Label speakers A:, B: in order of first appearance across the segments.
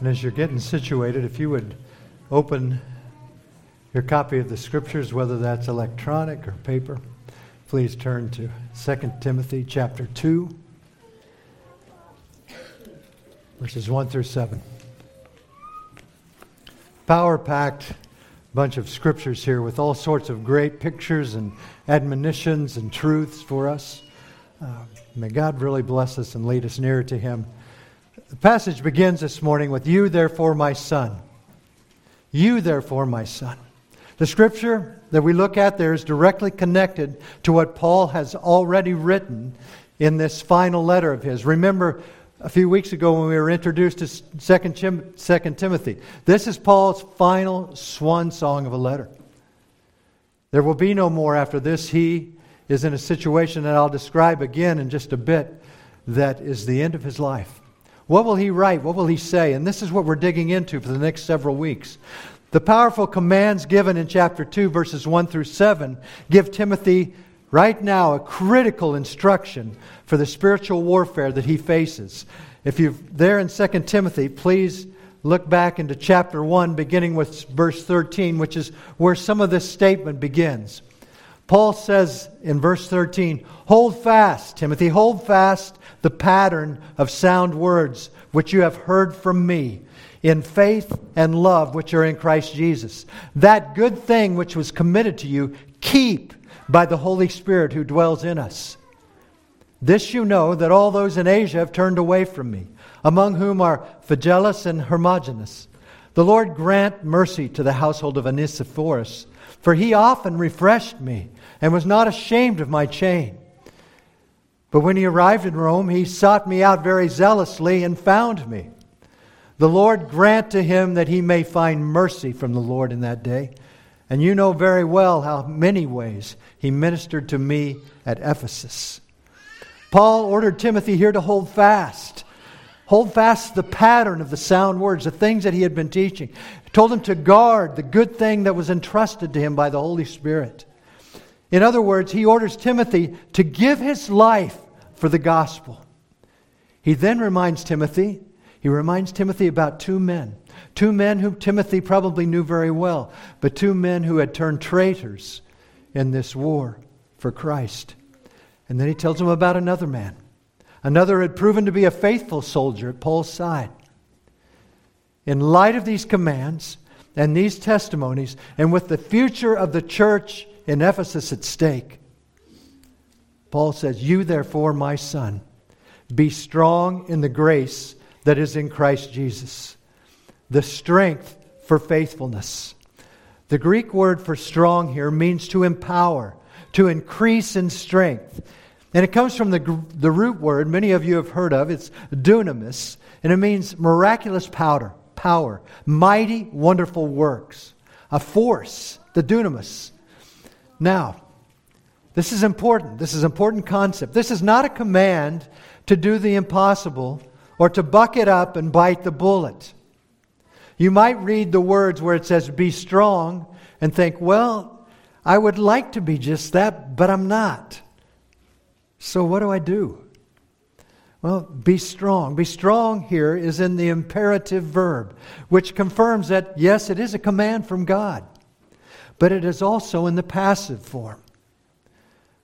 A: And as you're getting situated, if you would open your copy of the scriptures, whether that's electronic or paper, please turn to 2 Timothy chapter 2, verses 1 through 7. Power packed bunch of scriptures here with all sorts of great pictures and admonitions and truths for us. Uh, may God really bless us and lead us nearer to Him. The passage begins this morning with, You, therefore, my son. You, therefore, my son. The scripture that we look at there is directly connected to what Paul has already written in this final letter of his. Remember, a few weeks ago when we were introduced to 2 Timothy. This is Paul's final swan song of a letter. There will be no more after this. He is in a situation that I'll describe again in just a bit that is the end of his life. What will he write? What will he say? And this is what we're digging into for the next several weeks. The powerful commands given in chapter 2, verses 1 through 7, give Timothy right now a critical instruction for the spiritual warfare that he faces. If you're there in 2 Timothy, please look back into chapter 1, beginning with verse 13, which is where some of this statement begins. Paul says in verse 13, Hold fast, Timothy, hold fast the pattern of sound words which you have heard from me in faith and love which are in Christ Jesus. That good thing which was committed to you, keep by the Holy Spirit who dwells in us. This you know that all those in Asia have turned away from me, among whom are Phygelus and Hermogenes. The Lord grant mercy to the household of Onesiphorus, for he often refreshed me and was not ashamed of my chain. But when he arrived in Rome, he sought me out very zealously and found me. The Lord grant to him that he may find mercy from the Lord in that day. And you know very well how many ways he ministered to me at Ephesus. Paul ordered Timothy here to hold fast. Hold fast the pattern of the sound words, the things that he had been teaching. He told him to guard the good thing that was entrusted to him by the Holy Spirit. In other words, he orders Timothy to give his life for the gospel. He then reminds Timothy, he reminds Timothy about two men. Two men whom Timothy probably knew very well, but two men who had turned traitors in this war for Christ. And then he tells him about another man. Another had proven to be a faithful soldier at Paul's side. In light of these commands and these testimonies, and with the future of the church in Ephesus at stake. Paul says, You therefore, my son, be strong in the grace that is in Christ Jesus, the strength for faithfulness. The Greek word for strong here means to empower, to increase in strength. And it comes from the, the root word many of you have heard of. It's dunamis, and it means miraculous powder, power, mighty, wonderful works, a force, the dunamis. Now, this is important. This is an important concept. This is not a command to do the impossible or to buck it up and bite the bullet. You might read the words where it says, be strong, and think, well, I would like to be just that, but I'm not. So what do I do? Well, be strong. Be strong here is in the imperative verb, which confirms that, yes, it is a command from God but it is also in the passive form.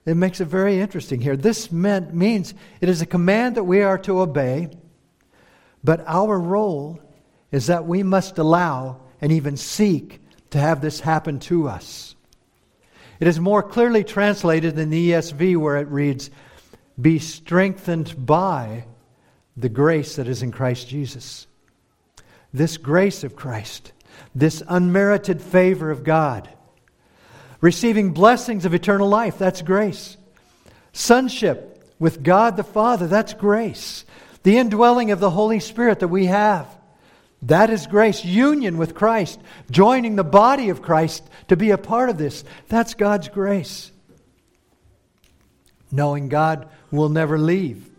A: It makes it very interesting here. This meant, means it is a command that we are to obey, but our role is that we must allow and even seek to have this happen to us. It is more clearly translated in the ESV where it reads, Be strengthened by the grace that is in Christ Jesus. This grace of Christ, this unmerited favor of God, Receiving blessings of eternal life, that's grace. Sonship with God the Father, that's grace. The indwelling of the Holy Spirit that we have, that is grace. Union with Christ, joining the body of Christ to be a part of this, that's God's grace. Knowing God will never leave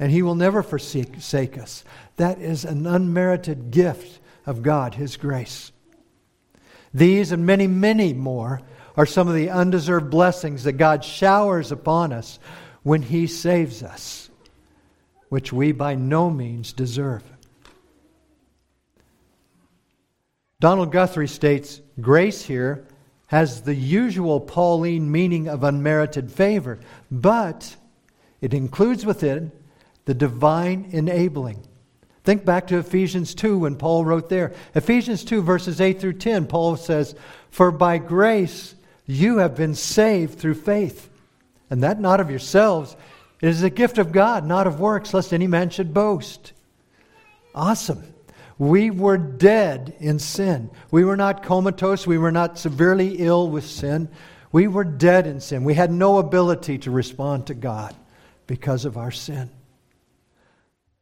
A: and He will never forsake us. That is an unmerited gift of God, His grace. These and many, many more are some of the undeserved blessings that God showers upon us when He saves us, which we by no means deserve. Donald Guthrie states grace here has the usual Pauline meaning of unmerited favor, but it includes within the divine enabling. Think back to Ephesians 2 when Paul wrote there. Ephesians 2, verses 8 through 10, Paul says, For by grace you have been saved through faith, and that not of yourselves. It is a gift of God, not of works, lest any man should boast. Awesome. We were dead in sin. We were not comatose. We were not severely ill with sin. We were dead in sin. We had no ability to respond to God because of our sin.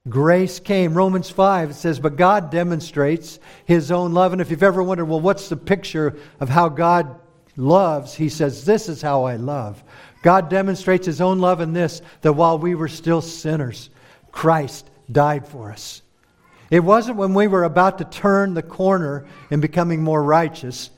A: Grace came. Romans 5 it says, But God demonstrates his own love. And if you've ever wondered, well, what's the picture of how God loves? He says, This is how I love. God demonstrates his own love in this that while we were still sinners, Christ died for us. It wasn't when we were about to turn the corner in becoming more righteous.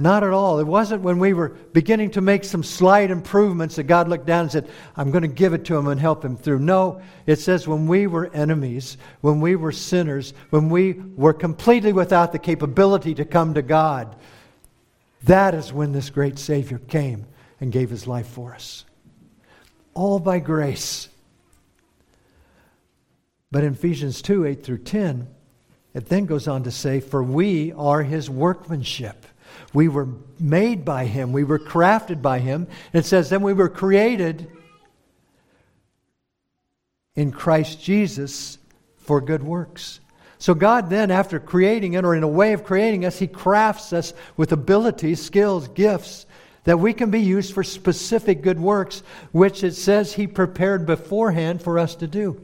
A: Not at all. It wasn't when we were beginning to make some slight improvements that God looked down and said, I'm going to give it to him and help him through. No, it says when we were enemies, when we were sinners, when we were completely without the capability to come to God, that is when this great Savior came and gave his life for us. All by grace. But in Ephesians 2 8 through 10, it then goes on to say, For we are his workmanship. We were made by him, we were crafted by him. It says, Then we were created in Christ Jesus for good works. So, God then, after creating it, or in a way of creating us, He crafts us with abilities, skills, gifts that we can be used for specific good works, which it says He prepared beforehand for us to do.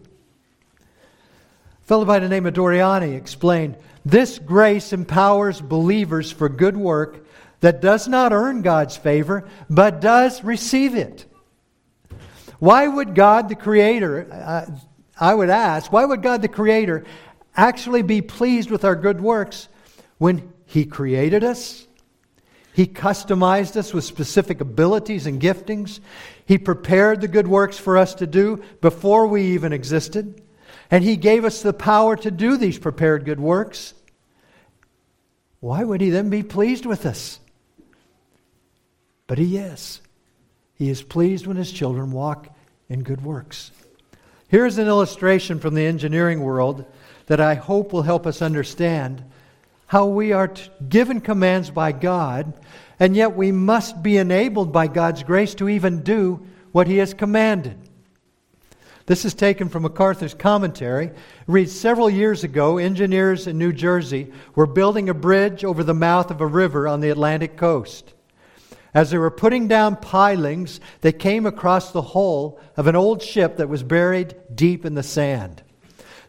A: Fellow by the name of Doriani explained this grace empowers believers for good work that does not earn God's favor, but does receive it. Why would God, the Creator, uh, I would ask, why would God, the Creator, actually be pleased with our good works when He created us? He customized us with specific abilities and giftings. He prepared the good works for us to do before we even existed. And He gave us the power to do these prepared good works. Why would He then be pleased with us? But He is. He is pleased when His children walk in good works. Here's an illustration from the engineering world that I hope will help us understand how we are given commands by God, and yet we must be enabled by God's grace to even do what He has commanded. This is taken from MacArthur's commentary. It reads Several years ago, engineers in New Jersey were building a bridge over the mouth of a river on the Atlantic coast. As they were putting down pilings, they came across the hull of an old ship that was buried deep in the sand.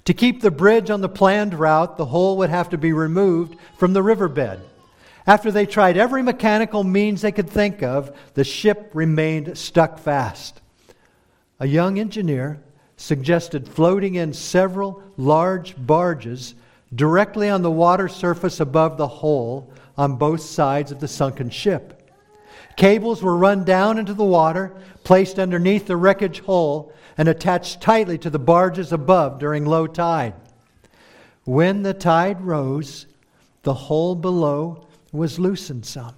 A: To keep the bridge on the planned route, the hull would have to be removed from the riverbed. After they tried every mechanical means they could think of, the ship remained stuck fast. A young engineer suggested floating in several large barges directly on the water surface above the hole on both sides of the sunken ship. Cables were run down into the water, placed underneath the wreckage hull, and attached tightly to the barges above during low tide. When the tide rose, the hull below was loosened some.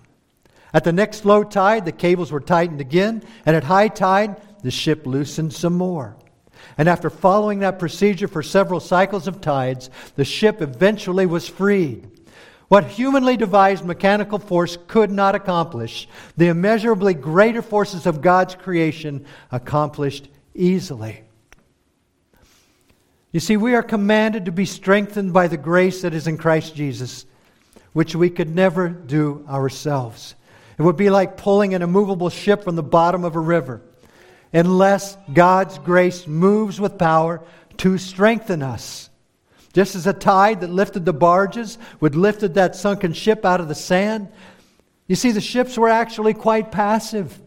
A: At the next low tide, the cables were tightened again, and at high tide, the ship loosened some more. And after following that procedure for several cycles of tides, the ship eventually was freed. What humanly devised mechanical force could not accomplish, the immeasurably greater forces of God's creation accomplished easily. You see, we are commanded to be strengthened by the grace that is in Christ Jesus, which we could never do ourselves. It would be like pulling an immovable ship from the bottom of a river unless God's grace moves with power to strengthen us. Just as a tide that lifted the barges would lifted that sunken ship out of the sand, you see, the ships were actually quite passive.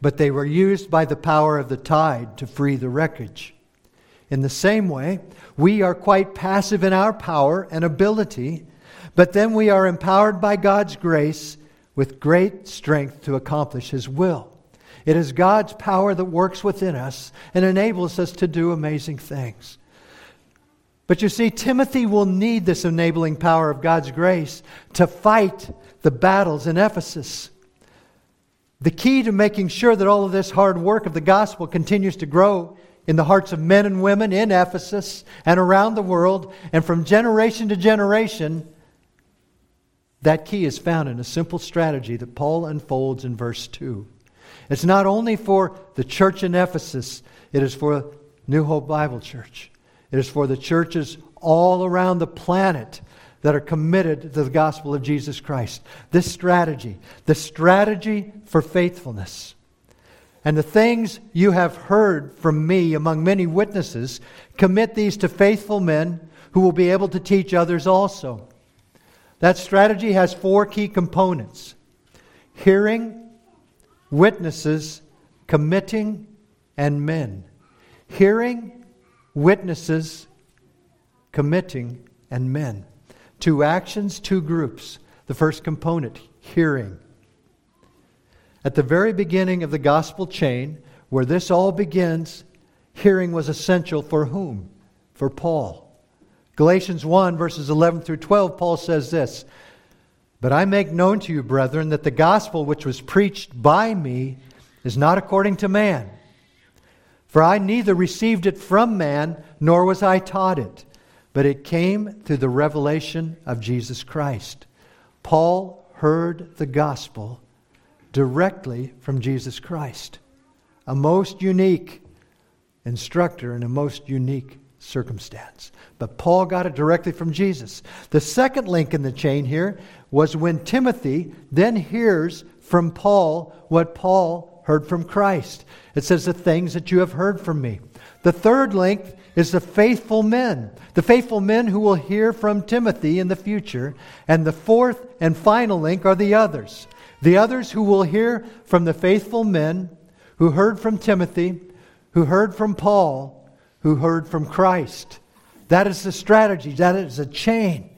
A: But they were used by the power of the tide to free the wreckage. In the same way, we are quite passive in our power and ability, but then we are empowered by God's grace with great strength to accomplish His will. It is God's power that works within us and enables us to do amazing things. But you see, Timothy will need this enabling power of God's grace to fight the battles in Ephesus. The key to making sure that all of this hard work of the gospel continues to grow in the hearts of men and women in Ephesus and around the world and from generation to generation, that key is found in a simple strategy that Paul unfolds in verse 2. It's not only for the church in Ephesus, it is for New Hope Bible Church. It is for the churches all around the planet that are committed to the gospel of Jesus Christ. This strategy, the strategy for faithfulness. And the things you have heard from me among many witnesses, commit these to faithful men who will be able to teach others also. That strategy has four key components hearing, witnesses, committing, and men. Hearing, witnesses, committing, and men. Two actions, two groups. The first component, hearing. At the very beginning of the gospel chain, where this all begins, hearing was essential for whom? For Paul. Galatians 1, verses 11 through 12, Paul says this But I make known to you, brethren, that the gospel which was preached by me is not according to man. For I neither received it from man, nor was I taught it, but it came through the revelation of Jesus Christ. Paul heard the gospel directly from Jesus Christ, a most unique instructor and a most unique circumstance. But Paul got it directly from Jesus. The second link in the chain here was when Timothy then hears from Paul what Paul heard from Christ. It says, The things that you have heard from me. The third link is the faithful men, the faithful men who will hear from Timothy in the future. And the fourth and final link are the others. The others who will hear from the faithful men who heard from Timothy, who heard from Paul, who heard from Christ. That is the strategy, that is a chain.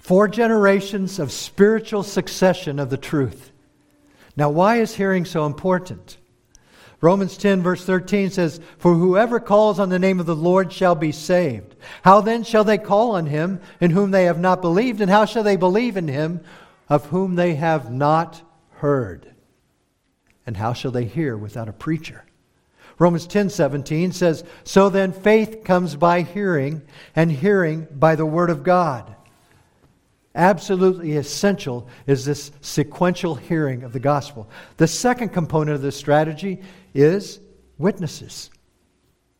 A: Four generations of spiritual succession of the truth. Now, why is hearing so important? Romans 10, verse 13 says, For whoever calls on the name of the Lord shall be saved. How then shall they call on him in whom they have not believed? And how shall they believe in him of whom they have not heard? And how shall they hear without a preacher? Romans 10, 17 says, So then faith comes by hearing, and hearing by the word of God absolutely essential is this sequential hearing of the gospel. The second component of this strategy is witnesses.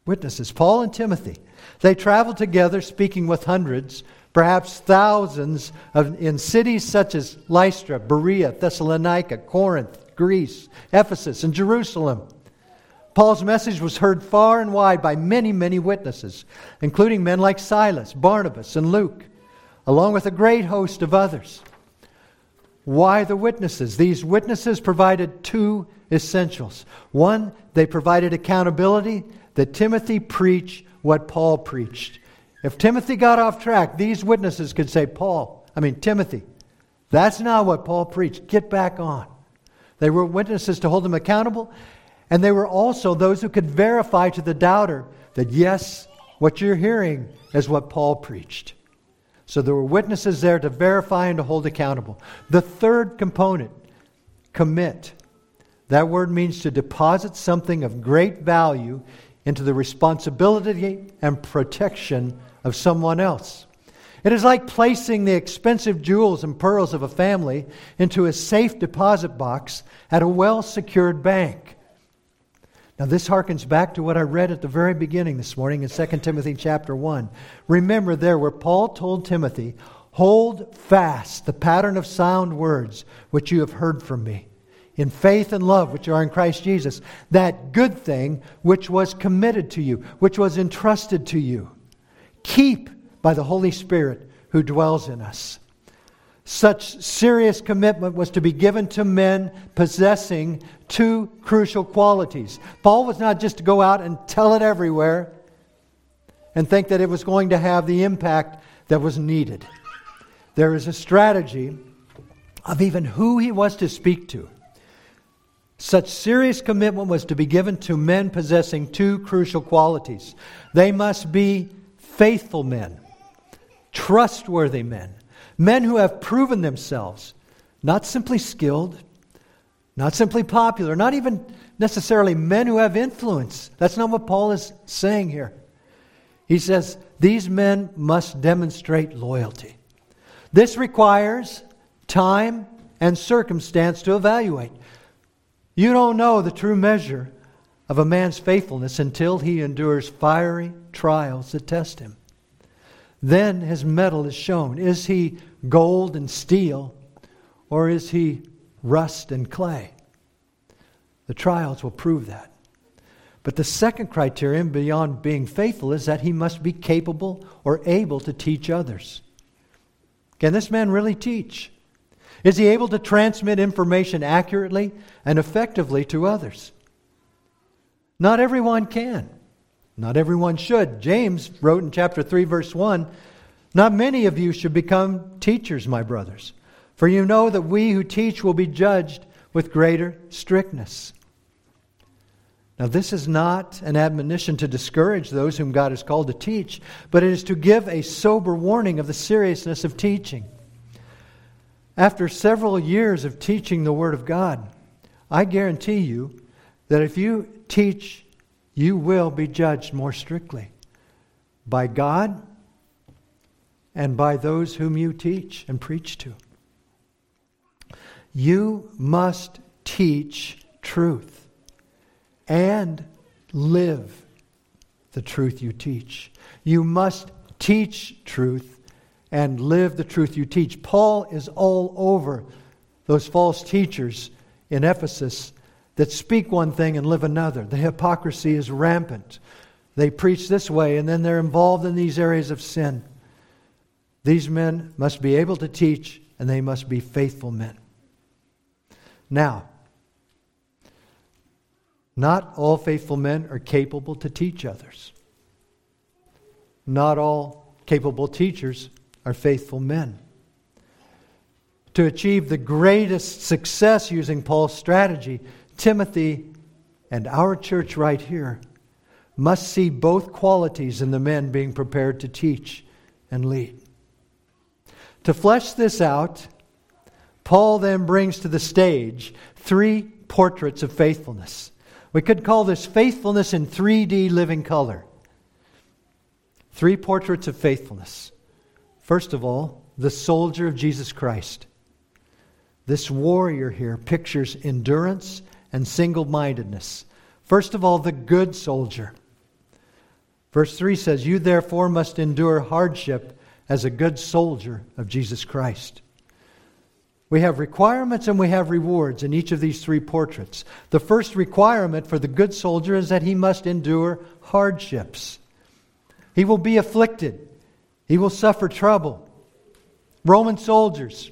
A: Witnesses. Paul and Timothy. They traveled together speaking with hundreds, perhaps thousands, of, in cities such as Lystra, Berea, Thessalonica, Corinth, Greece, Ephesus, and Jerusalem. Paul's message was heard far and wide by many, many witnesses, including men like Silas, Barnabas, and Luke along with a great host of others. Why the witnesses? These witnesses provided two essentials. One, they provided accountability that Timothy preach what Paul preached. If Timothy got off track, these witnesses could say, Paul, I mean, Timothy, that's not what Paul preached. Get back on. They were witnesses to hold him accountable, and they were also those who could verify to the doubter that, yes, what you're hearing is what Paul preached. So there were witnesses there to verify and to hold accountable. The third component, commit. That word means to deposit something of great value into the responsibility and protection of someone else. It is like placing the expensive jewels and pearls of a family into a safe deposit box at a well secured bank. Now, this harkens back to what I read at the very beginning this morning in 2 Timothy chapter 1. Remember there where Paul told Timothy, Hold fast the pattern of sound words which you have heard from me, in faith and love which are in Christ Jesus, that good thing which was committed to you, which was entrusted to you. Keep by the Holy Spirit who dwells in us. Such serious commitment was to be given to men possessing two crucial qualities. Paul was not just to go out and tell it everywhere and think that it was going to have the impact that was needed. There is a strategy of even who he was to speak to. Such serious commitment was to be given to men possessing two crucial qualities. They must be faithful men, trustworthy men, men who have proven themselves, not simply skilled, not simply popular, not even necessarily men who have influence. That's not what Paul is saying here. He says these men must demonstrate loyalty. This requires time and circumstance to evaluate. You don't know the true measure of a man's faithfulness until he endures fiery trials that test him. Then his metal is shown. Is he gold and steel, or is he rust and clay? The trials will prove that. But the second criterion beyond being faithful is that he must be capable or able to teach others. Can this man really teach? Is he able to transmit information accurately and effectively to others? Not everyone can. Not everyone should. James wrote in chapter 3, verse 1 Not many of you should become teachers, my brothers, for you know that we who teach will be judged with greater strictness. Now, this is not an admonition to discourage those whom God has called to teach, but it is to give a sober warning of the seriousness of teaching. After several years of teaching the Word of God, I guarantee you that if you teach, you will be judged more strictly by God and by those whom you teach and preach to. You must teach truth and live the truth you teach. You must teach truth and live the truth you teach. Paul is all over those false teachers in Ephesus that speak one thing and live another. The hypocrisy is rampant. They preach this way and then they're involved in these areas of sin. These men must be able to teach and they must be faithful men. Now, not all faithful men are capable to teach others. Not all capable teachers are faithful men. To achieve the greatest success using Paul's strategy, Timothy and our church right here must see both qualities in the men being prepared to teach and lead. To flesh this out, Paul then brings to the stage three portraits of faithfulness we could call this faithfulness in 3D living color. Three portraits of faithfulness. First of all, the soldier of Jesus Christ. This warrior here pictures endurance and single mindedness. First of all, the good soldier. Verse 3 says, You therefore must endure hardship as a good soldier of Jesus Christ. We have requirements and we have rewards in each of these three portraits. The first requirement for the good soldier is that he must endure hardships. He will be afflicted, he will suffer trouble. Roman soldiers.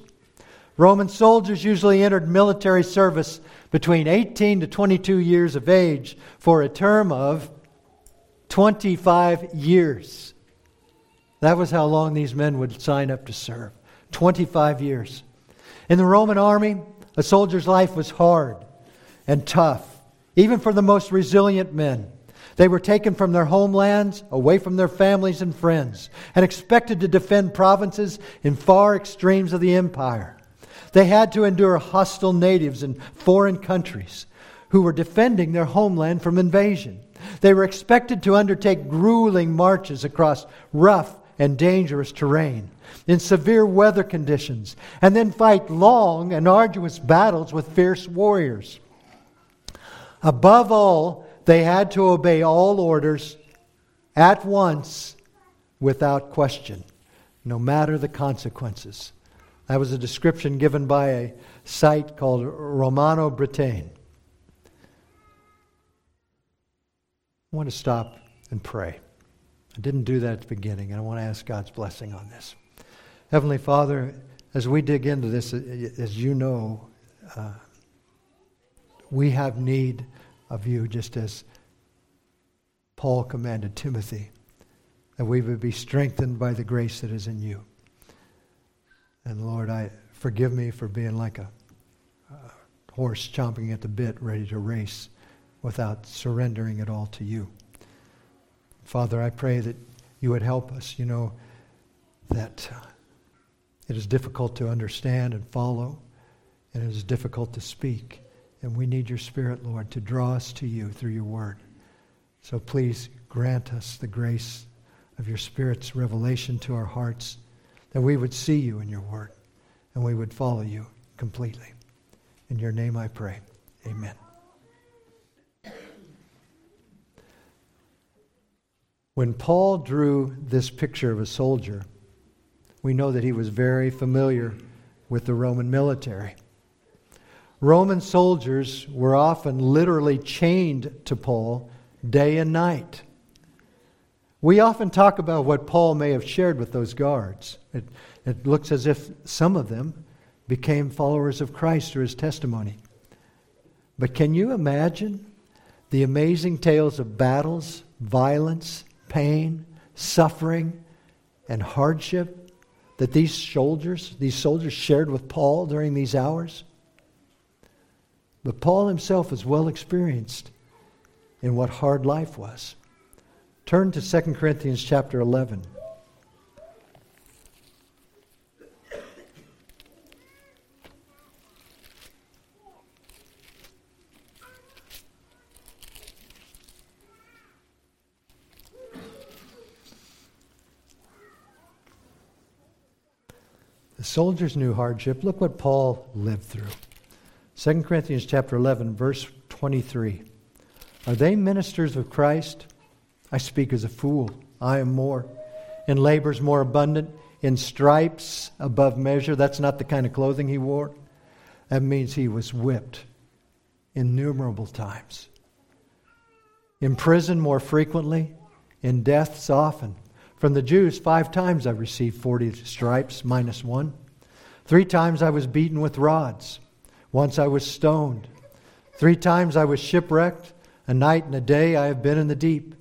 A: Roman soldiers usually entered military service between 18 to 22 years of age for a term of 25 years. That was how long these men would sign up to serve 25 years. In the Roman army, a soldier's life was hard and tough, even for the most resilient men. They were taken from their homelands, away from their families and friends, and expected to defend provinces in far extremes of the empire. They had to endure hostile natives in foreign countries who were defending their homeland from invasion. They were expected to undertake grueling marches across rough and dangerous terrain in severe weather conditions, and then fight long and arduous battles with fierce warriors. Above all, they had to obey all orders at once without question, no matter the consequences. That was a description given by a site called Romano Britain. I want to stop and pray. I didn't do that at the beginning, and I want to ask God's blessing on this. Heavenly Father, as we dig into this, as you know, uh, we have need of you just as Paul commanded Timothy, that we would be strengthened by the grace that is in you. And Lord, I forgive me for being like a, a horse chomping at the bit, ready to race without surrendering it all to you. Father, I pray that you would help us. You know that uh, it is difficult to understand and follow, and it is difficult to speak. And we need your Spirit, Lord, to draw us to you through your word. So please grant us the grace of your Spirit's revelation to our hearts, that we would see you in your word and we would follow you completely. In your name I pray. Amen. When Paul drew this picture of a soldier, we know that he was very familiar with the Roman military. Roman soldiers were often literally chained to Paul day and night. We often talk about what Paul may have shared with those guards. It, it looks as if some of them became followers of Christ through his testimony. But can you imagine the amazing tales of battles, violence, pain, suffering, and hardship that these soldiers, these soldiers shared with Paul during these hours? But Paul himself was well experienced in what hard life was. Turn to 2 Corinthians chapter 11. The soldiers knew hardship. Look what Paul lived through. 2 Corinthians chapter 11 verse 23. Are they ministers of Christ? I speak as a fool. I am more. In labors more abundant, in stripes above measure. That's not the kind of clothing he wore. That means he was whipped innumerable times. In prison more frequently, in deaths often. From the Jews, five times I received 40 stripes, minus one. Three times I was beaten with rods. Once I was stoned. Three times I was shipwrecked. A night and a day I have been in the deep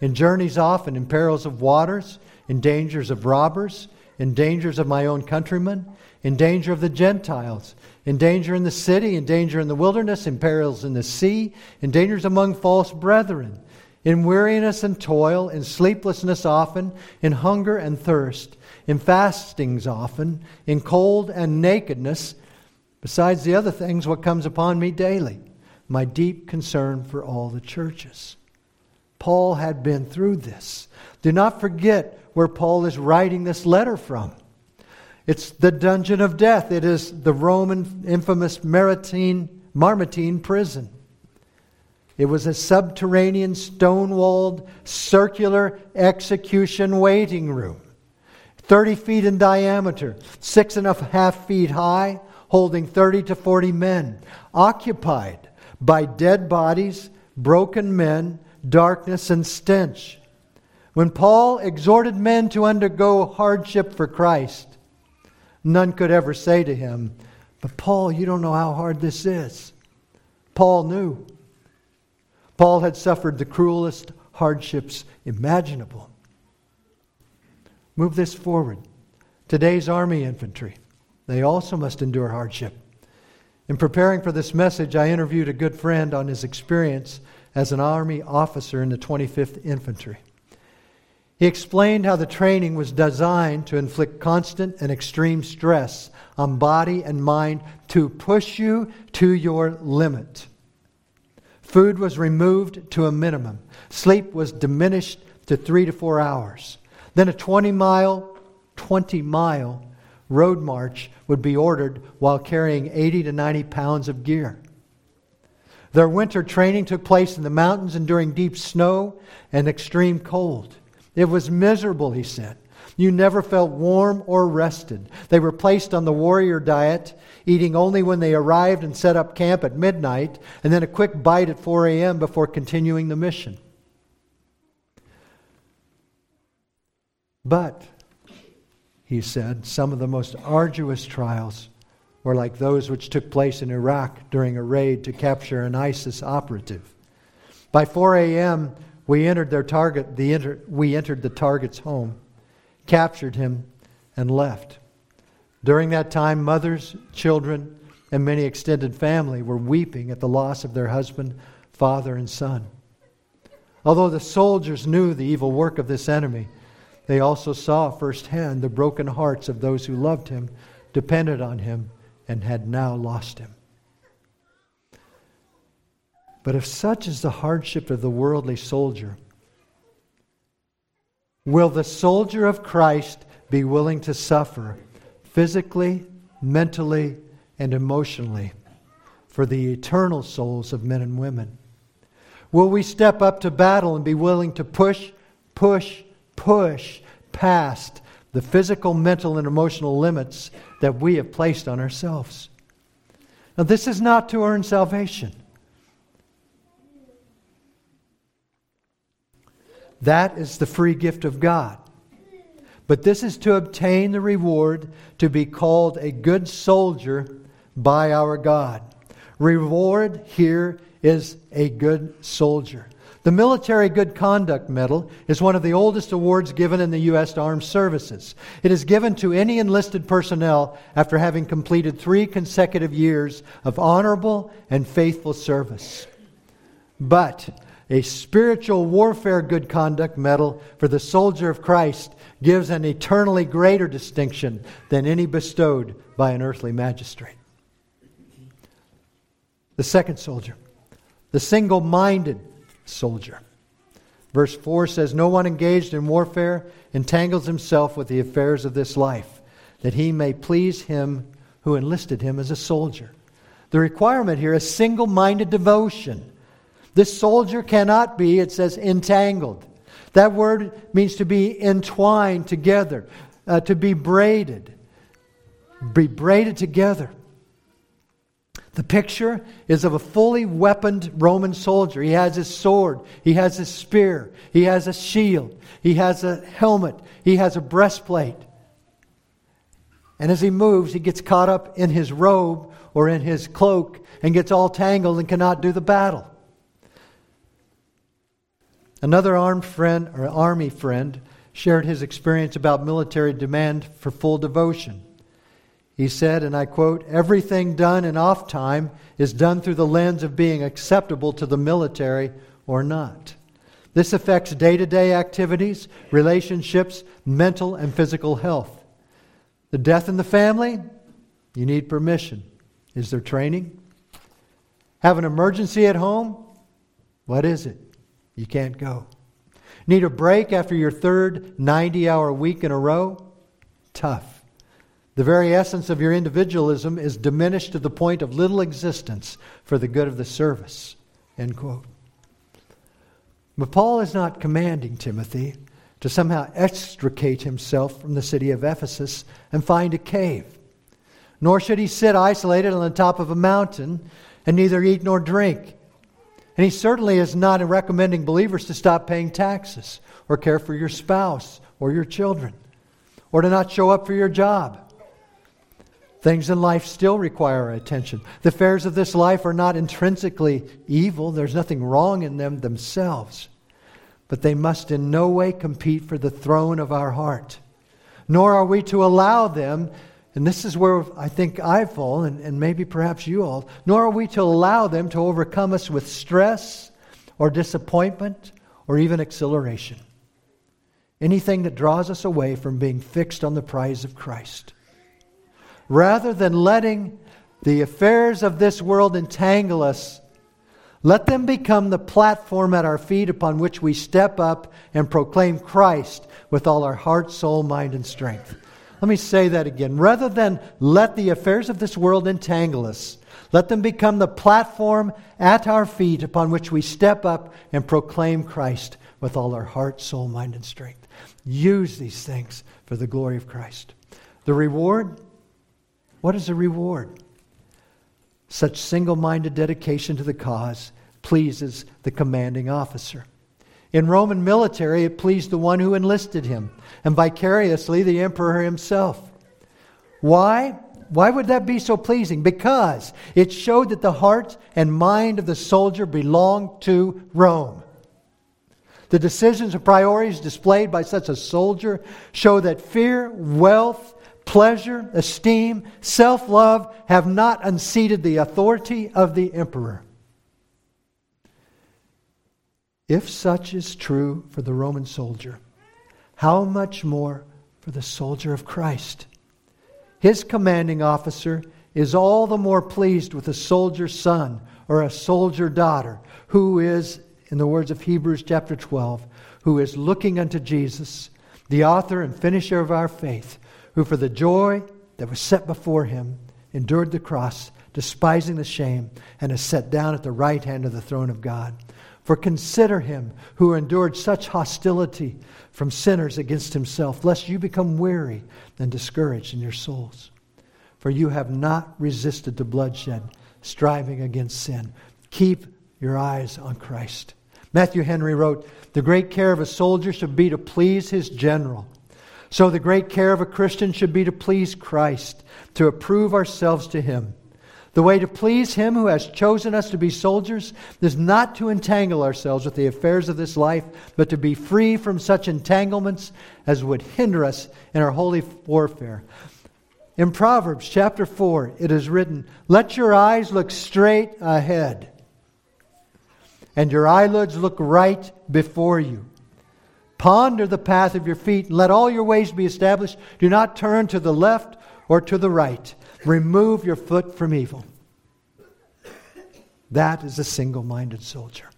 A: in journeys often, in perils of waters, in dangers of robbers, in dangers of my own countrymen, in danger of the Gentiles, in danger in the city, in danger in the wilderness, in perils in the sea, in dangers among false brethren, in weariness and toil, in sleeplessness often, in hunger and thirst, in fastings often, in cold and nakedness, besides the other things, what comes upon me daily, my deep concern for all the churches. Paul had been through this. Do not forget where Paul is writing this letter from. It's the dungeon of death. It is the Roman infamous Mamertine prison. It was a subterranean, stone walled, circular execution waiting room. 30 feet in diameter, six and a half feet high, holding 30 to 40 men, occupied by dead bodies, broken men, darkness, and stench. When Paul exhorted men to undergo hardship for Christ, none could ever say to him, But Paul, you don't know how hard this is. Paul knew. Paul had suffered the cruelest hardships imaginable. Move this forward. Today's Army infantry, they also must endure hardship. In preparing for this message, I interviewed a good friend on his experience as an Army officer in the 25th Infantry. He explained how the training was designed to inflict constant and extreme stress on body and mind to push you to your limit. Food was removed to a minimum. Sleep was diminished to three to four hours. Then a 20 mile, 20 mile road march would be ordered while carrying 80 to 90 pounds of gear. Their winter training took place in the mountains and during deep snow and extreme cold. It was miserable, he said. You never felt warm or rested. They were placed on the warrior diet, eating only when they arrived and set up camp at midnight, and then a quick bite at 4 a.m. before continuing the mission. But, he said, some of the most arduous trials or like those which took place in Iraq during a raid to capture an ISIS operative. By 4 a.m., we entered their target, the enter, we entered the target's home, captured him, and left. During that time, mothers, children, and many extended family were weeping at the loss of their husband, father, and son. Although the soldiers knew the evil work of this enemy, they also saw firsthand the broken hearts of those who loved him, depended on him, and had now lost him. But if such is the hardship of the worldly soldier, will the soldier of Christ be willing to suffer physically, mentally, and emotionally for the eternal souls of men and women? Will we step up to battle and be willing to push, push, push past the physical, mental, and emotional limits that we have placed on ourselves? Now, this is not to earn salvation. That is the free gift of God. But this is to obtain the reward to be called a good soldier by our God. Reward here is a good soldier. The Military Good Conduct Medal is one of the oldest awards given in the U.S. Armed Services. It is given to any enlisted personnel after having completed three consecutive years of honorable and faithful service. But a spiritual warfare good conduct medal for the soldier of Christ gives an eternally greater distinction than any bestowed by an earthly magistrate. The second soldier, the single minded soldier. Verse 4 says, No one engaged in warfare entangles himself with the affairs of this life, that he may please him who enlisted him as a soldier. The requirement here is single minded devotion this soldier cannot be, it says, entangled. That word means to be entwined together, uh, to be braided, be braided together. The picture is of a fully weaponed Roman soldier. He has his sword, he has his spear, he has a shield, he has a helmet, he has a breastplate. And as he moves, he gets caught up in his robe or in his cloak and gets all tangled and cannot do the battle. Another armed friend or army friend shared his experience about military demand for full devotion. He said, and I quote, everything done in off time is done through the lens of being acceptable to the military or not. This affects day to day activities, relationships, mental and physical health. The death in the family, you need permission. Is there training? Have an emergency at home? What is it? You can't go. Need a break after your third 90 hour week in a row? Tough. The very essence of your individualism is diminished to the point of little existence for the good of the service. End quote. But Paul is not commanding Timothy to somehow extricate himself from the city of Ephesus and find a cave. Nor should he sit isolated on the top of a mountain and neither eat nor drink. And he certainly is not recommending believers to stop paying taxes or care for your spouse or your children or to not show up for your job. Things in life still require our attention. The affairs of this life are not intrinsically evil, there's nothing wrong in them themselves. But they must in no way compete for the throne of our heart. Nor are we to allow them and this is where I think I fall, and, and maybe perhaps you all, nor are we to allow them to overcome us with stress or disappointment or even exhilaration. Anything that draws us away from being fixed on the prize of Christ. Rather than letting the affairs of this world entangle us, let them become the platform at our feet upon which we step up and proclaim Christ with all our heart, soul, mind, and strength. Let me say that again. Rather than let the affairs of this world entangle us, let them become the platform at our feet upon which we step up and proclaim Christ with all our heart, soul, mind, and strength. Use these things for the glory of Christ. The reward? What is the reward? Such single minded dedication to the cause pleases the commanding officer. In Roman military, it pleased the one who enlisted him, and vicariously the emperor himself. Why? Why would that be so pleasing? Because it showed that the heart and mind of the soldier belonged to Rome. The decisions and priorities displayed by such a soldier show that fear, wealth, pleasure, esteem, self love have not unseated the authority of the emperor. If such is true for the Roman soldier, how much more for the soldier of Christ? His commanding officer is all the more pleased with a soldier son or a soldier daughter who is, in the words of Hebrews chapter 12, who is looking unto Jesus, the author and finisher of our faith, who for the joy that was set before him endured the cross, despising the shame, and is set down at the right hand of the throne of God. For consider him who endured such hostility from sinners against himself, lest you become weary and discouraged in your souls. For you have not resisted to bloodshed, striving against sin. Keep your eyes on Christ. Matthew Henry wrote, The great care of a soldier should be to please his general. So the great care of a Christian should be to please Christ, to approve ourselves to him. The way to please him who has chosen us to be soldiers is not to entangle ourselves with the affairs of this life, but to be free from such entanglements as would hinder us in our holy warfare. In Proverbs chapter 4, it is written, Let your eyes look straight ahead and your eyelids look right before you. Ponder the path of your feet, and let all your ways be established. Do not turn to the left or to the right. Remove your foot from evil. That is a single minded soldier.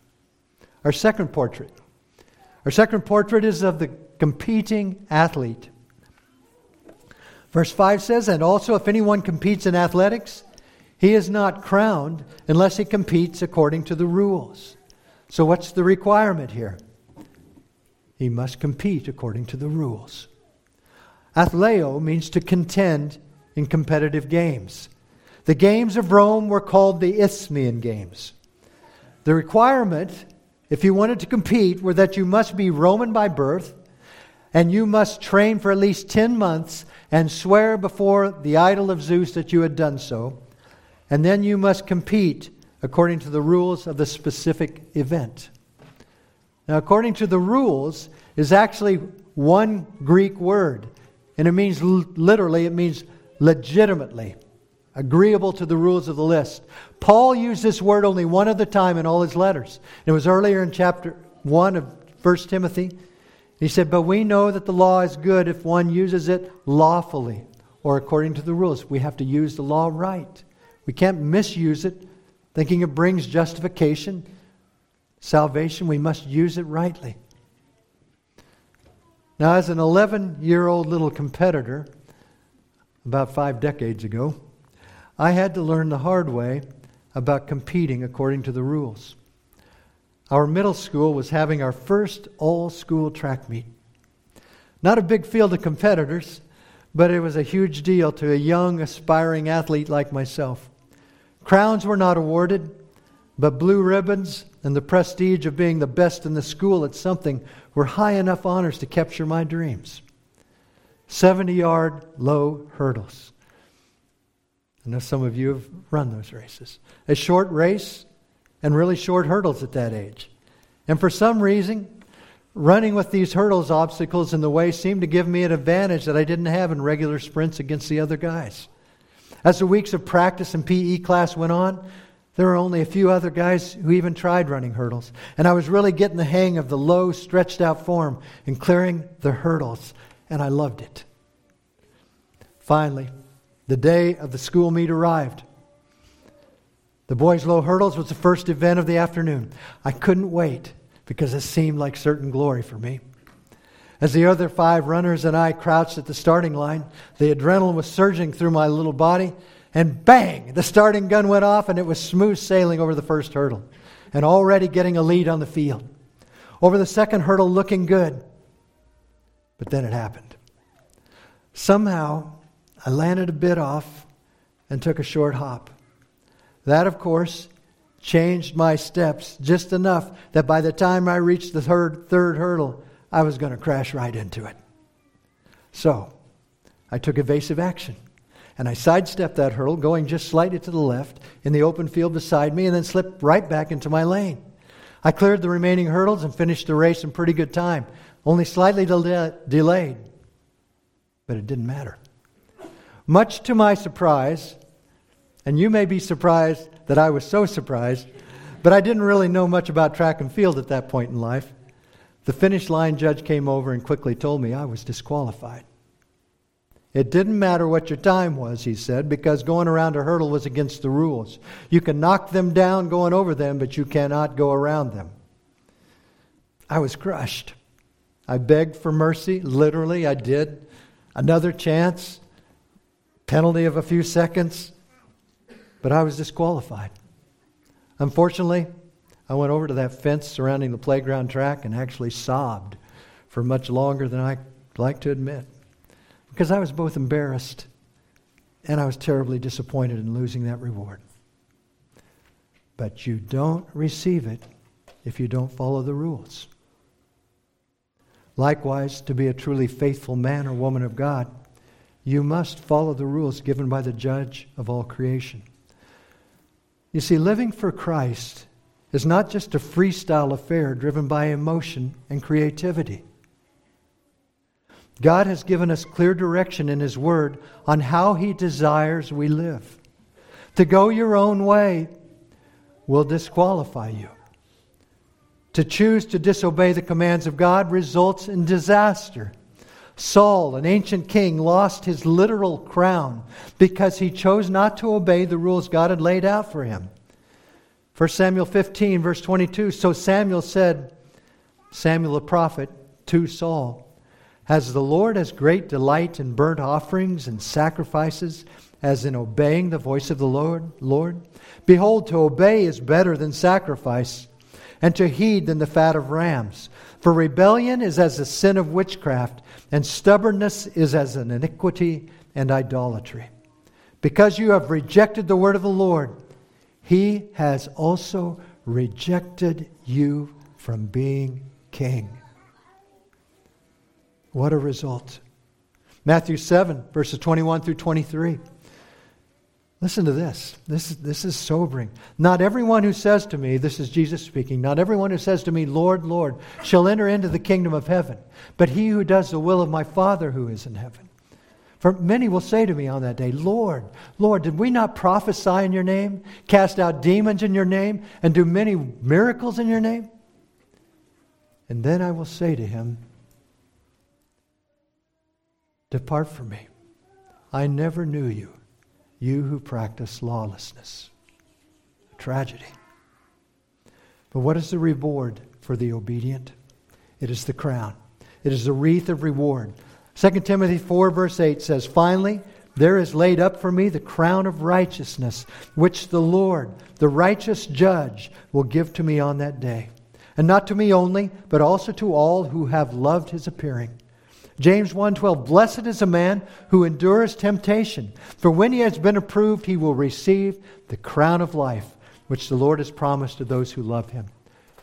A: Our second portrait. Our second portrait is of the competing athlete. Verse 5 says, And also, if anyone competes in athletics, he is not crowned unless he competes according to the rules. So, what's the requirement here? He must compete according to the rules. Athleo means to contend in competitive games. The games of Rome were called the Isthmian Games. The requirement, if you wanted to compete, were that you must be Roman by birth, and you must train for at least 10 months and swear before the idol of Zeus that you had done so. And then you must compete according to the rules of the specific event. Now, according to the rules, is actually one Greek word, and it means literally, it means legitimately, agreeable to the rules of the list. Paul used this word only one other time in all his letters. It was earlier in chapter 1 of 1 Timothy. He said, But we know that the law is good if one uses it lawfully or according to the rules. We have to use the law right. We can't misuse it thinking it brings justification, salvation, we must use it rightly. Now, as an 11 year old little competitor, about five decades ago, I had to learn the hard way about competing according to the rules. Our middle school was having our first all school track meet. Not a big field of competitors, but it was a huge deal to a young, aspiring athlete like myself. Crowns were not awarded, but blue ribbons and the prestige of being the best in the school at something were high enough honors to capture my dreams. 70 yard low hurdles. I know some of you have run those races. A short race and really short hurdles at that age. And for some reason, running with these hurdles obstacles in the way seemed to give me an advantage that I didn't have in regular sprints against the other guys. As the weeks of practice and PE class went on, there were only a few other guys who even tried running hurdles. And I was really getting the hang of the low, stretched out form and clearing the hurdles, and I loved it. Finally, the day of the school meet arrived. The boys' low hurdles was the first event of the afternoon. I couldn't wait because it seemed like certain glory for me. As the other five runners and I crouched at the starting line, the adrenaline was surging through my little body, and bang, the starting gun went off, and it was smooth sailing over the first hurdle, and already getting a lead on the field. Over the second hurdle, looking good. But then it happened. Somehow, I landed a bit off and took a short hop. That, of course, changed my steps just enough that by the time I reached the third, third hurdle, I was going to crash right into it. So, I took evasive action. And I sidestepped that hurdle, going just slightly to the left in the open field beside me, and then slipped right back into my lane. I cleared the remaining hurdles and finished the race in pretty good time, only slightly del- delayed. But it didn't matter. Much to my surprise, and you may be surprised that I was so surprised, but I didn't really know much about track and field at that point in life. The finish line judge came over and quickly told me I was disqualified. It didn't matter what your time was, he said, because going around a hurdle was against the rules. You can knock them down going over them, but you cannot go around them. I was crushed. I begged for mercy. Literally, I did. Another chance, penalty of a few seconds, but I was disqualified. Unfortunately, I went over to that fence surrounding the playground track and actually sobbed for much longer than I like to admit because I was both embarrassed and I was terribly disappointed in losing that reward. But you don't receive it if you don't follow the rules. Likewise, to be a truly faithful man or woman of God, you must follow the rules given by the judge of all creation. You see, living for Christ is not just a freestyle affair driven by emotion and creativity. God has given us clear direction in His Word on how He desires we live. To go your own way will disqualify you. To choose to disobey the commands of God results in disaster. Saul, an ancient king, lost his literal crown because he chose not to obey the rules God had laid out for him. 1 Samuel 15, verse 22 So Samuel said, Samuel the prophet, to Saul, Has the Lord as great delight in burnt offerings and sacrifices as in obeying the voice of the Lord? Lord? Behold, to obey is better than sacrifice, and to heed than the fat of rams. For rebellion is as the sin of witchcraft, and stubbornness is as an iniquity and idolatry. Because you have rejected the word of the Lord, he has also rejected you from being king. What a result. Matthew 7, verses 21 through 23. Listen to this. This, this is sobering. Not everyone who says to me, this is Jesus speaking, not everyone who says to me, Lord, Lord, shall enter into the kingdom of heaven, but he who does the will of my Father who is in heaven. For many will say to me on that day, Lord, Lord, did we not prophesy in your name, cast out demons in your name, and do many miracles in your name? And then I will say to him, Depart from me. I never knew you, you who practice lawlessness. Tragedy. But what is the reward for the obedient? It is the crown, it is the wreath of reward. 2 Timothy 4, verse 8 says, Finally, there is laid up for me the crown of righteousness, which the Lord, the righteous judge, will give to me on that day. And not to me only, but also to all who have loved his appearing. James 1:12 Blessed is a man who endures temptation, for when he has been approved he will receive the crown of life which the Lord has promised to those who love him.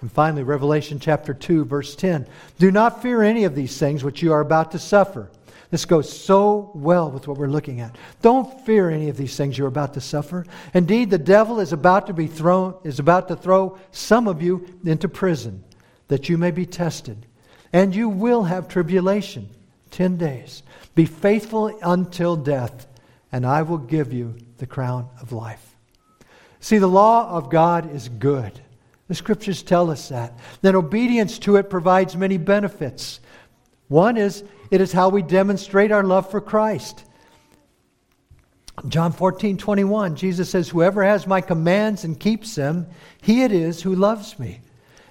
A: And finally, Revelation chapter 2, verse 10. Do not fear any of these things which you are about to suffer. This goes so well with what we're looking at. Don't fear any of these things you're about to suffer. Indeed, the devil is about to be thrown, is about to throw some of you into prison, that you may be tested. And you will have tribulation, 10 days. Be faithful until death, and I will give you the crown of life. See, the law of God is good. The scriptures tell us that. That obedience to it provides many benefits. One is it is how we demonstrate our love for Christ. John 14, 21, Jesus says, Whoever has my commands and keeps them, he it is who loves me.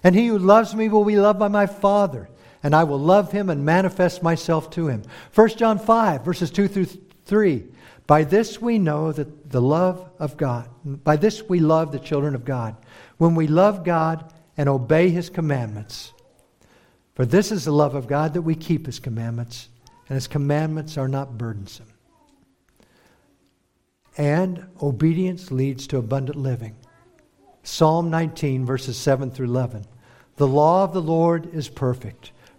A: And he who loves me will be loved by my Father, and I will love him and manifest myself to him. 1 John 5, verses 2 through 3. By this we know that the love of God, by this we love the children of God when we love God and obey His commandments. For this is the love of God that we keep His commandments, and His commandments are not burdensome. And obedience leads to abundant living. Psalm 19, verses 7 through 11. The law of the Lord is perfect,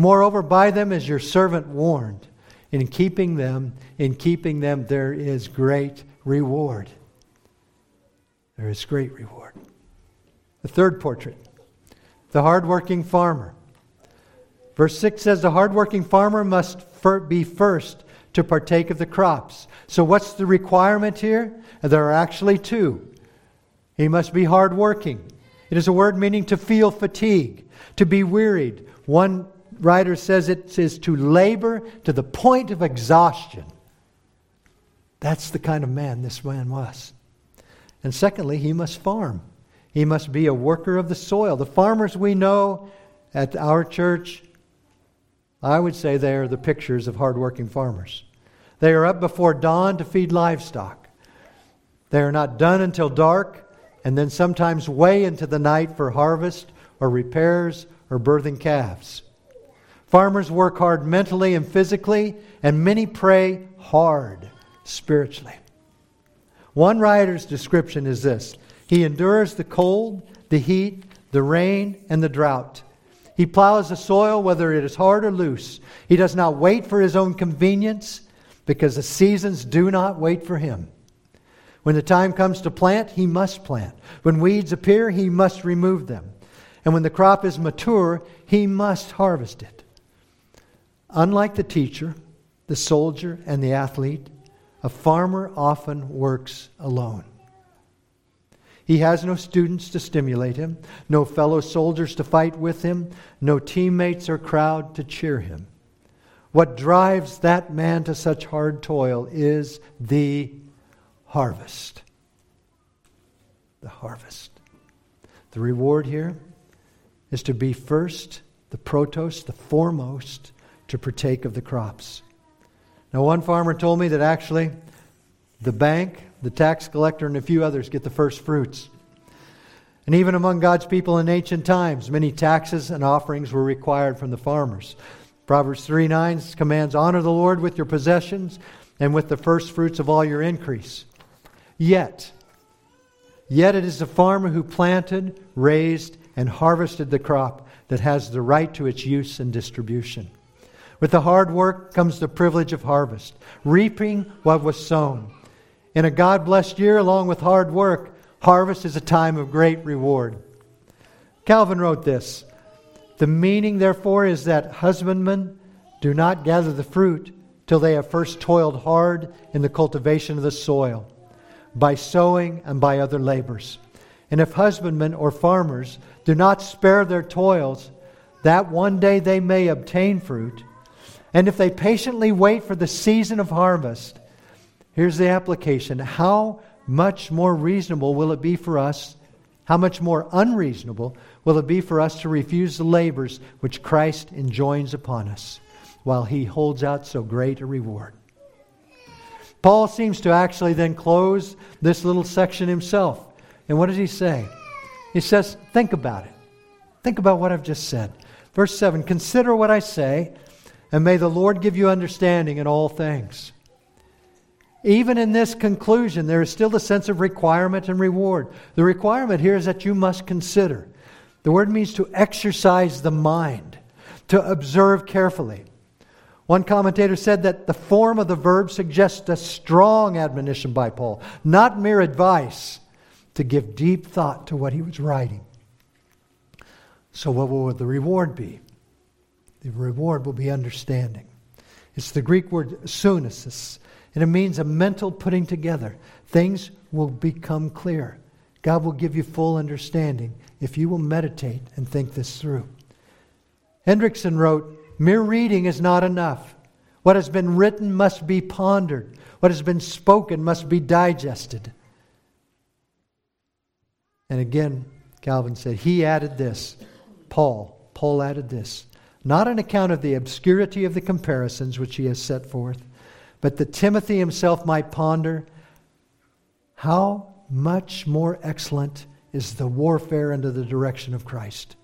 A: Moreover, by them is your servant warned. In keeping them, in keeping them, there is great reward. There is great reward. The third portrait, the hardworking farmer. Verse 6 says, The hardworking farmer must be first to partake of the crops. So, what's the requirement here? There are actually two. He must be hardworking. It is a word meaning to feel fatigue, to be wearied. One writer says it is to labor to the point of exhaustion. That's the kind of man this man was. And secondly, he must farm. He must be a worker of the soil. The farmers we know at our church, I would say they are the pictures of hardworking farmers. They are up before dawn to feed livestock. They are not done until dark, and then sometimes way into the night for harvest or repairs or birthing calves. Farmers work hard mentally and physically, and many pray hard spiritually. One writer's description is this He endures the cold, the heat, the rain, and the drought. He plows the soil whether it is hard or loose. He does not wait for his own convenience because the seasons do not wait for him. When the time comes to plant, he must plant. When weeds appear, he must remove them. And when the crop is mature, he must harvest it. Unlike the teacher, the soldier, and the athlete, a farmer often works alone. He has no students to stimulate him, no fellow soldiers to fight with him, no teammates or crowd to cheer him. What drives that man to such hard toil is the harvest. The harvest. The reward here is to be first, the protos, the foremost, to partake of the crops. Now, one farmer told me that actually the bank, the tax collector, and a few others get the first fruits. And even among God's people in ancient times, many taxes and offerings were required from the farmers. Proverbs 3 9 commands, Honor the Lord with your possessions and with the first fruits of all your increase. Yet, yet it is the farmer who planted, raised, and harvested the crop that has the right to its use and distribution. With the hard work comes the privilege of harvest, reaping what was sown. In a God blessed year, along with hard work, harvest is a time of great reward. Calvin wrote this The meaning, therefore, is that husbandmen do not gather the fruit till they have first toiled hard in the cultivation of the soil, by sowing and by other labors. And if husbandmen or farmers do not spare their toils, that one day they may obtain fruit, and if they patiently wait for the season of harvest, here's the application. How much more reasonable will it be for us? How much more unreasonable will it be for us to refuse the labors which Christ enjoins upon us while he holds out so great a reward? Paul seems to actually then close this little section himself. And what does he say? He says, Think about it. Think about what I've just said. Verse 7 Consider what I say and may the Lord give you understanding in all things. Even in this conclusion, there is still the sense of requirement and reward. The requirement here is that you must consider. The word means to exercise the mind, to observe carefully. One commentator said that the form of the verb suggests a strong admonition by Paul, not mere advice, to give deep thought to what he was writing. So, what will the reward be? The reward will be understanding. It's the Greek word sunesis, and it means a mental putting together. Things will become clear. God will give you full understanding if you will meditate and think this through. Hendriksen wrote, Mere reading is not enough. What has been written must be pondered. What has been spoken must be digested. And again, Calvin said, he added this. Paul, Paul added this not on account of the obscurity of the comparisons which he has set forth, but that Timothy himself might ponder how much more excellent is the warfare under the direction of Christ,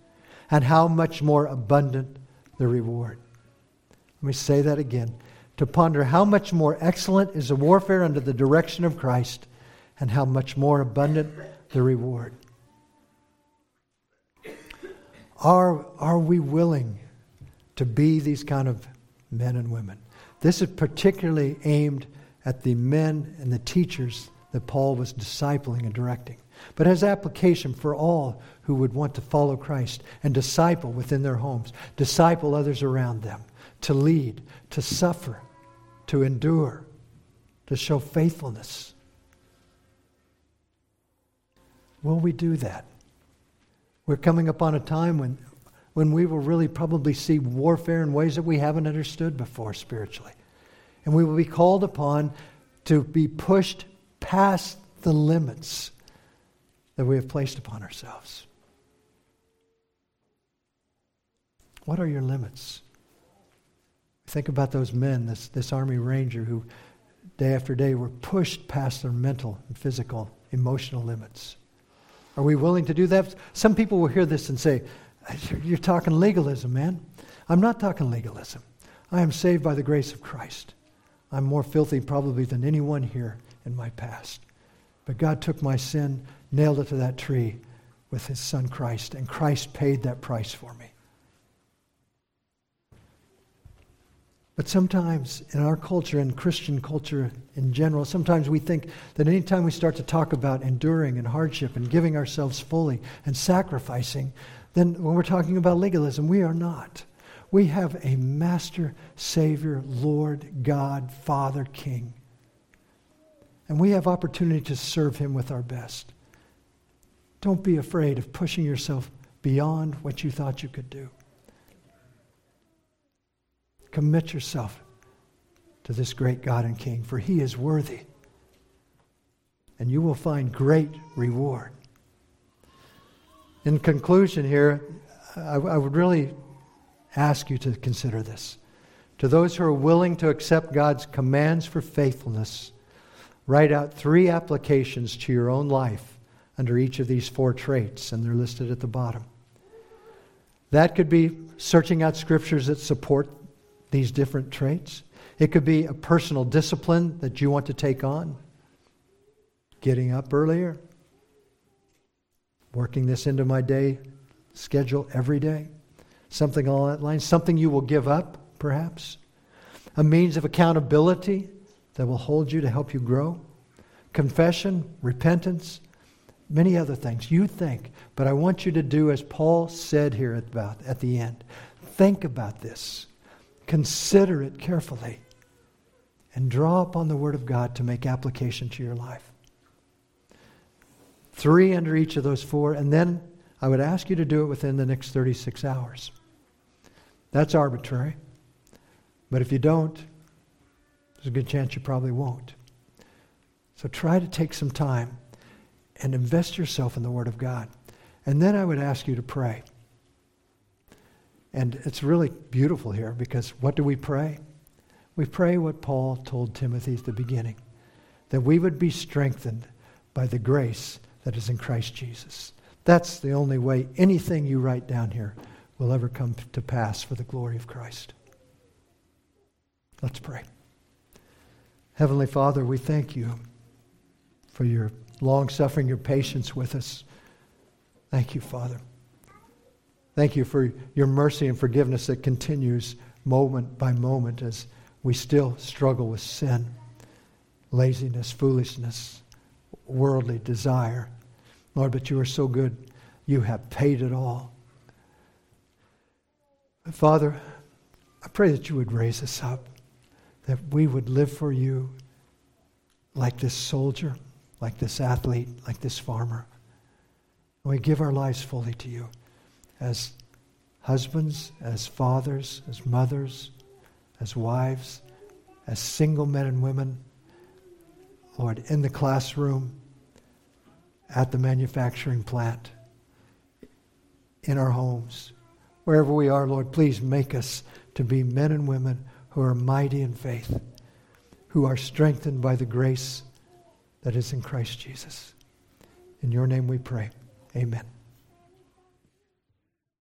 A: and how much more abundant the reward. Let me say that again. To ponder how much more excellent is the warfare under the direction of Christ, and how much more abundant the reward. Are, are we willing to be these kind of men and women? This is particularly aimed at the men and the teachers that Paul was discipling and directing, but has application for all who would want to follow Christ and disciple within their homes, disciple others around them, to lead, to suffer, to endure, to show faithfulness. Will we do that? We're coming upon a time when, when we will really probably see warfare in ways that we haven't understood before spiritually. And we will be called upon to be pushed past the limits that we have placed upon ourselves. What are your limits? Think about those men, this, this Army Ranger who day after day were pushed past their mental and physical, emotional limits. Are we willing to do that? Some people will hear this and say, You're talking legalism, man. I'm not talking legalism. I am saved by the grace of Christ. I'm more filthy probably than anyone here in my past. But God took my sin, nailed it to that tree with his son Christ, and Christ paid that price for me. But sometimes in our culture and Christian culture in general, sometimes we think that anytime we start to talk about enduring and hardship and giving ourselves fully and sacrificing, then when we're talking about legalism, we are not. We have a master, Savior, Lord, God, Father, King. And we have opportunity to serve Him with our best. Don't be afraid of pushing yourself beyond what you thought you could do. Commit yourself to this great God and King, for he is worthy. And you will find great reward. In conclusion, here, I, I would really ask you to consider this. To those who are willing to accept God's commands for faithfulness, write out three applications to your own life under each of these four traits, and they're listed at the bottom. That could be searching out scriptures that support these different traits. It could be a personal discipline that you want to take on, getting up earlier, working this into my day schedule every day, something along that line, something you will give up, perhaps, a means of accountability that will hold you to help you grow, confession, repentance, many other things. You think, but I want you to do as Paul said here at, about, at the end. Think about this. Consider it carefully and draw upon the Word of God to make application to your life. Three under each of those four, and then I would ask you to do it within the next 36 hours. That's arbitrary. But if you don't, there's a good chance you probably won't. So try to take some time and invest yourself in the Word of God. And then I would ask you to pray. And it's really beautiful here because what do we pray? We pray what Paul told Timothy at the beginning that we would be strengthened by the grace that is in Christ Jesus. That's the only way anything you write down here will ever come to pass for the glory of Christ. Let's pray. Heavenly Father, we thank you for your long suffering, your patience with us. Thank you, Father. Thank you for your mercy and forgiveness that continues moment by moment as we still struggle with sin, laziness, foolishness, worldly desire. Lord, but you are so good. You have paid it all. Father, I pray that you would raise us up, that we would live for you like this soldier, like this athlete, like this farmer. We give our lives fully to you as husbands, as fathers, as mothers, as wives, as single men and women, Lord, in the classroom, at the manufacturing plant, in our homes, wherever we are, Lord, please make us to be men and women who are mighty in faith, who are strengthened by the grace that is in Christ Jesus. In your name we pray. Amen.